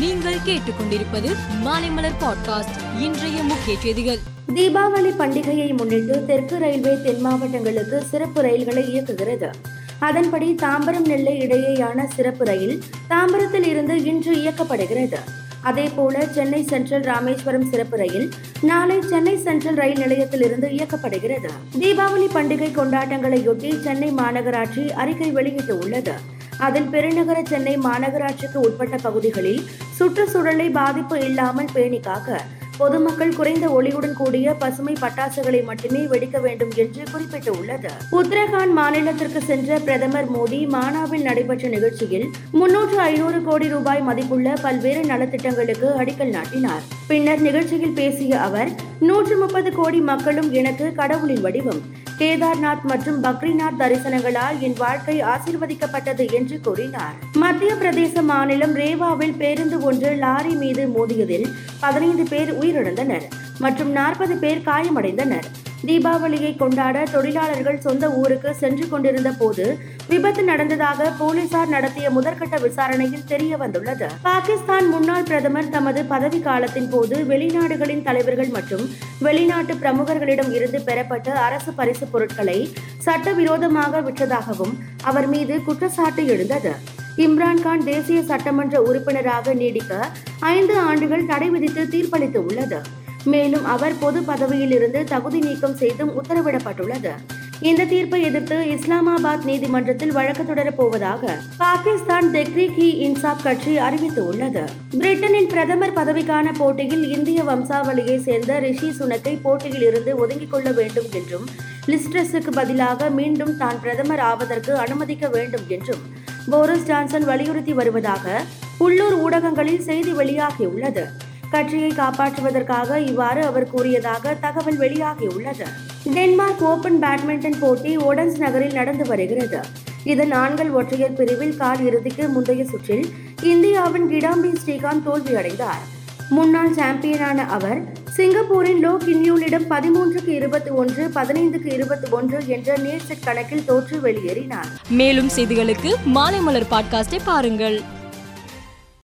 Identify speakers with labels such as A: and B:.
A: நீங்கள் கேட்டுக்கொண்டிருப்பது மாலைமலர் பாட்காஸ்ட் இன்றைய முக்கிய செய்திகள்.
B: தீபாவளி பண்டிகையை முன்னிட்டு தெற்கு ரயில்வே தென் மாவட்டங்களுக்கு சிறப்பு ரயில்களை இயக்குகிறது. அதன்படி தாம்பரம் நெல்லை இடையேயான சிறப்பு ரயில் தாம்பரத்தில் இருந்து இன்று இயக்கப்படுகிறது. அதேபோல சென்னை சென்ட்ரல் ராமேஸ்வரம் சிறப்பு ரயில் நாளை சென்னை சென்ட்ரல் ரயில் நிலையத்திலிருந்து இயக்கப்படுகிறது. தீபாவளி பண்டிகை கொண்டாட்டங்களையொட்டி சென்னை மாநகராட்சி அறிக்கை வெளியிட்டுள்ளது. அதில் பெருநகர சென்னை மாநகராட்சிக்கு உட்பட்ட பகுதிகளில் சுற்றுச்சூழலை பாதிப்பு இல்லாமல் பேணி காக்க பொதுமக்கள் குறைந்த ஒளியுடன் கூடிய பசுமை பட்டாசுகளை மட்டுமே வெடிக்க வேண்டும் என்று குறிப்பிட்டுள்ளது. உத்தரகாண்ட் மாநிலத்திற்கு சென்ற பிரதமர் மோடி மானாவில் நடைபெற்ற நிகழ்ச்சியில் முன்னூற்று ஐநூறு கோடி ரூபாய் மதிப்புள்ள பல்வேறு நலத்திட்டங்களுக்கு அடிக்கல் நாட்டினார். பின்னர் நிகழ்ச்சியில் பேசிய அவர் நூற்று முப்பது கோடி மக்களும் எனக்கு கடவுளின் வடிவம் கேதார்நாத் மற்றும் பக்ரிநாத் தரிசனங்களால் என் வாழ்க்கை ஆசிர்வதிக்கப்பட்டது என்று கூறினார். மத்திய பிரதேச மாநிலம் ரேவாவில் பேருந்து ஒன்று லாரி மீது மோதியதில் பதினைந்து பேர் உயிரிழந்தனர் மற்றும் நாற்பது பேர் காயமடைந்தனர். தீபாவளியை கொண்டாட தொழிலாளர்கள் சொந்த ஊருக்கு சென்று கொண்டிருந்த போது விபத்து நடந்ததாக போலீசார் நடத்திய முதற்கட்ட விசாரணையில் தெரிய வந்துள்ளது. பாகிஸ்தான் முன்னாள் பிரதமர் தமது பதவி காலத்தின் போது வெளிநாடுகளின் தலைவர்கள் மற்றும் வெளிநாட்டு பிரமுகர்களிடம் இருந்து பெறப்பட்ட அரசு பரிசு பொருட்களை சட்டவிரோதமாக விற்றதாகவும் அவர் மீது குற்றச்சாட்டு எழுந்தது. இம்ரான்கான் தேசிய சட்டமன்ற உறுப்பினராக நீடிக்க ஐந்து ஆண்டுகள் தடை விதித்து தீர்ப்பளித்து உள்ளது. மேலும் அவர் பொது பதவியில் இருந்து தகுதி நீக்கம் செய்தும் உத்தரவிடப்பட்டுள்ளது. இந்த தீர்ப்பை எதிர்த்து இஸ்லாமாபாத் நீதிமன்றத்தில் வழக்கு தொடரப் போவதாக பாகிஸ்தான் தெக்ரிக் இ இன்சாப் கட்சி அறிவித்துள்ளது. பிரிட்டனின் பிரதமர் பதவிக்கான போட்டியில் இந்திய வம்சாவளியை சேர்ந்த ரிஷி சுனக்கை போட்டியில் இருந்து ஒதுங்கிக் கொள்ள வேண்டும் என்றும் லிஸ்ட்ரஸுக்கு பதிலாக மீண்டும் தான் பிரதமர் ஆவதற்கு அனுமதிக்க வேண்டும் என்றும் போரிஸ் ஜான்சன் வலியுறுத்தி வருவதாக உள்ளூர் ஊடகங்களில் செய்தி வெளியாகியுள்ளது. கட்சியை காப்பாற்றுவதற்காக இவ்வாறு அவர் கூறியதாக தகவல் வெளியாகியுள்ளது. டென்மார்க் ஓபன் பேட்மிண்டன் போட்டி ஒடன்ஸ் நகரில் நடந்து வருகிறது. இதன் ஆண்கள் ஒற்றையர் பிரிவில் கால் இறுதிக்கு முந்தைய சுற்றில் இந்தியாவின் கிடாம்பி ஸ்ரீகாந்த் தோல்வியடைந்தார். முன்னாள் சாம்பியனான அவர் சிங்கப்பூரின் லோ கின்யூலிடம் பதிமூன்றுக்கு இருபத்தி ஒன்று பதினைந்துக்கு இருபத்தி ஒன்று என்ற நேர் செட் கணக்கில் தோற்று வெளியேறினார்.
A: மேலும் செய்திகளுக்கு மாலைமலர் பாட்காஸ்டை பாருங்கள்.